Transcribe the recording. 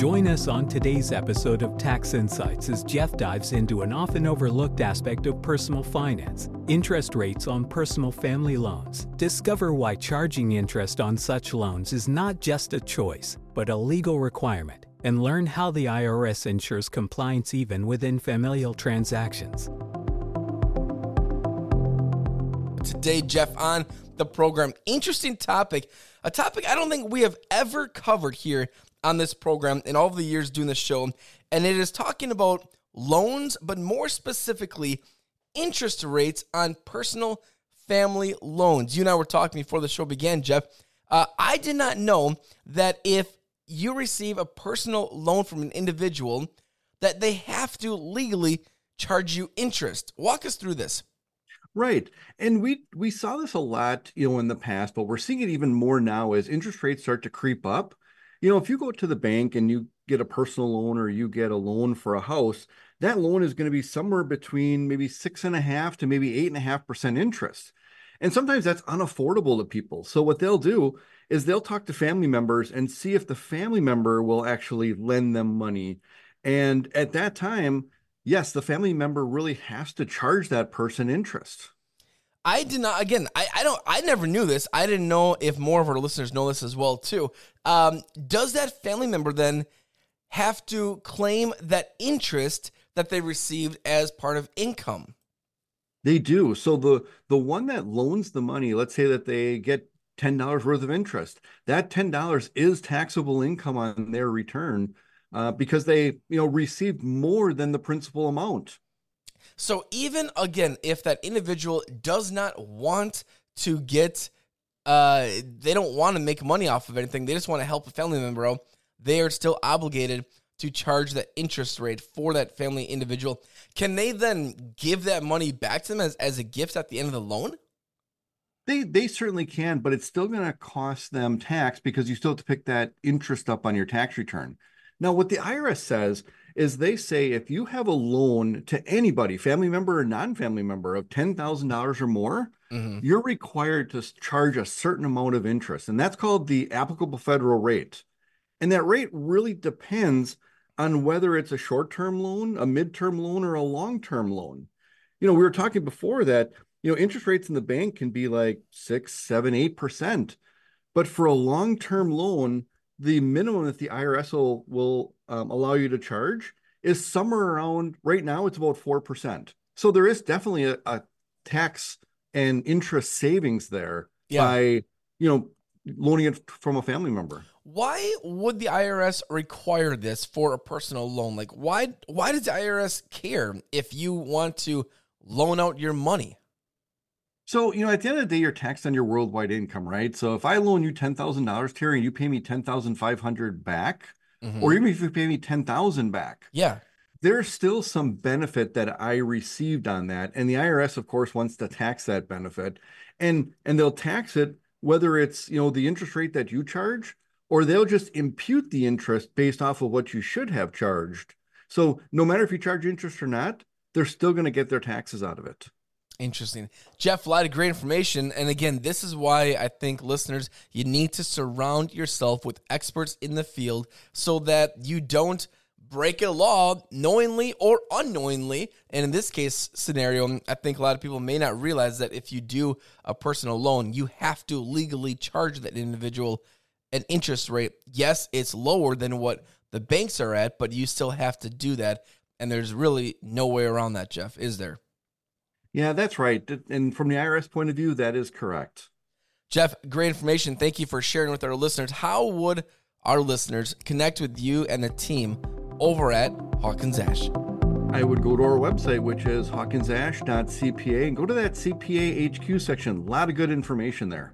Join us on today's episode of Tax Insights as Jeff dives into an often overlooked aspect of personal finance interest rates on personal family loans. Discover why charging interest on such loans is not just a choice, but a legal requirement, and learn how the IRS ensures compliance even within familial transactions. Today, Jeff on the program. Interesting topic, a topic I don't think we have ever covered here on this program in all of the years doing the show, and it is talking about loans, but more specifically, interest rates on personal family loans. You and I were talking before the show began, Jeff. Uh, I did not know that if you receive a personal loan from an individual, that they have to legally charge you interest. Walk us through this. Right. And we we saw this a lot, you know, in the past, but we're seeing it even more now as interest rates start to creep up. You know, if you go to the bank and you get a personal loan or you get a loan for a house, that loan is going to be somewhere between maybe six and a half to maybe eight and a half percent interest. And sometimes that's unaffordable to people. So what they'll do is they'll talk to family members and see if the family member will actually lend them money. And at that time, yes, the family member really has to charge that person interest. I did not. Again, I, I don't. I never knew this. I didn't know if more of our listeners know this as well too. Um, does that family member then have to claim that interest that they received as part of income? They do. So the the one that loans the money, let's say that they get ten dollars worth of interest, that ten dollars is taxable income on their return uh, because they you know received more than the principal amount. So even again, if that individual does not want to get, uh, they don't want to make money off of anything. They just want to help a family member. They are still obligated to charge that interest rate for that family individual. Can they then give that money back to them as, as a gift at the end of the loan? They they certainly can, but it's still going to cost them tax because you still have to pick that interest up on your tax return. Now, what the IRS says is they say if you have a loan to anybody, family member or non-family member of $10,000 or more, mm-hmm. you're required to charge a certain amount of interest, and that's called the applicable federal rate. And that rate really depends on whether it's a short-term loan, a mid-term loan, or a long-term loan. You know, we were talking before that, you know, interest rates in the bank can be like six, seven, eight percent. But for a long-term loan, the minimum that the IRS will, will um, allow you to charge is somewhere around right now it's about 4%. So there is definitely a, a tax and interest savings there yeah. by, you know, loaning it from a family member. Why would the IRS require this for a personal loan? Like why why does the IRS care if you want to loan out your money? So, you know, at the end of the day, you're taxed on your worldwide income, right? So if I loan you $10,000, Terry, and you pay me 10500 back, mm-hmm. or even if you pay me 10000 back. Yeah. There's still some benefit that I received on that. And the IRS, of course, wants to tax that benefit. And and they'll tax it whether it's, you know, the interest rate that you charge, or they'll just impute the interest based off of what you should have charged. So no matter if you charge interest or not, they're still going to get their taxes out of it. Interesting. Jeff, a lot of great information. And again, this is why I think listeners, you need to surround yourself with experts in the field so that you don't break a law knowingly or unknowingly. And in this case scenario, I think a lot of people may not realize that if you do a personal loan, you have to legally charge that individual an interest rate. Yes, it's lower than what the banks are at, but you still have to do that. And there's really no way around that, Jeff, is there? Yeah, that's right. And from the IRS point of view, that is correct. Jeff, great information. Thank you for sharing with our listeners. How would our listeners connect with you and the team over at Hawkins Ash? I would go to our website, which is hawkinsash.cpa, and go to that CPA HQ section. A lot of good information there.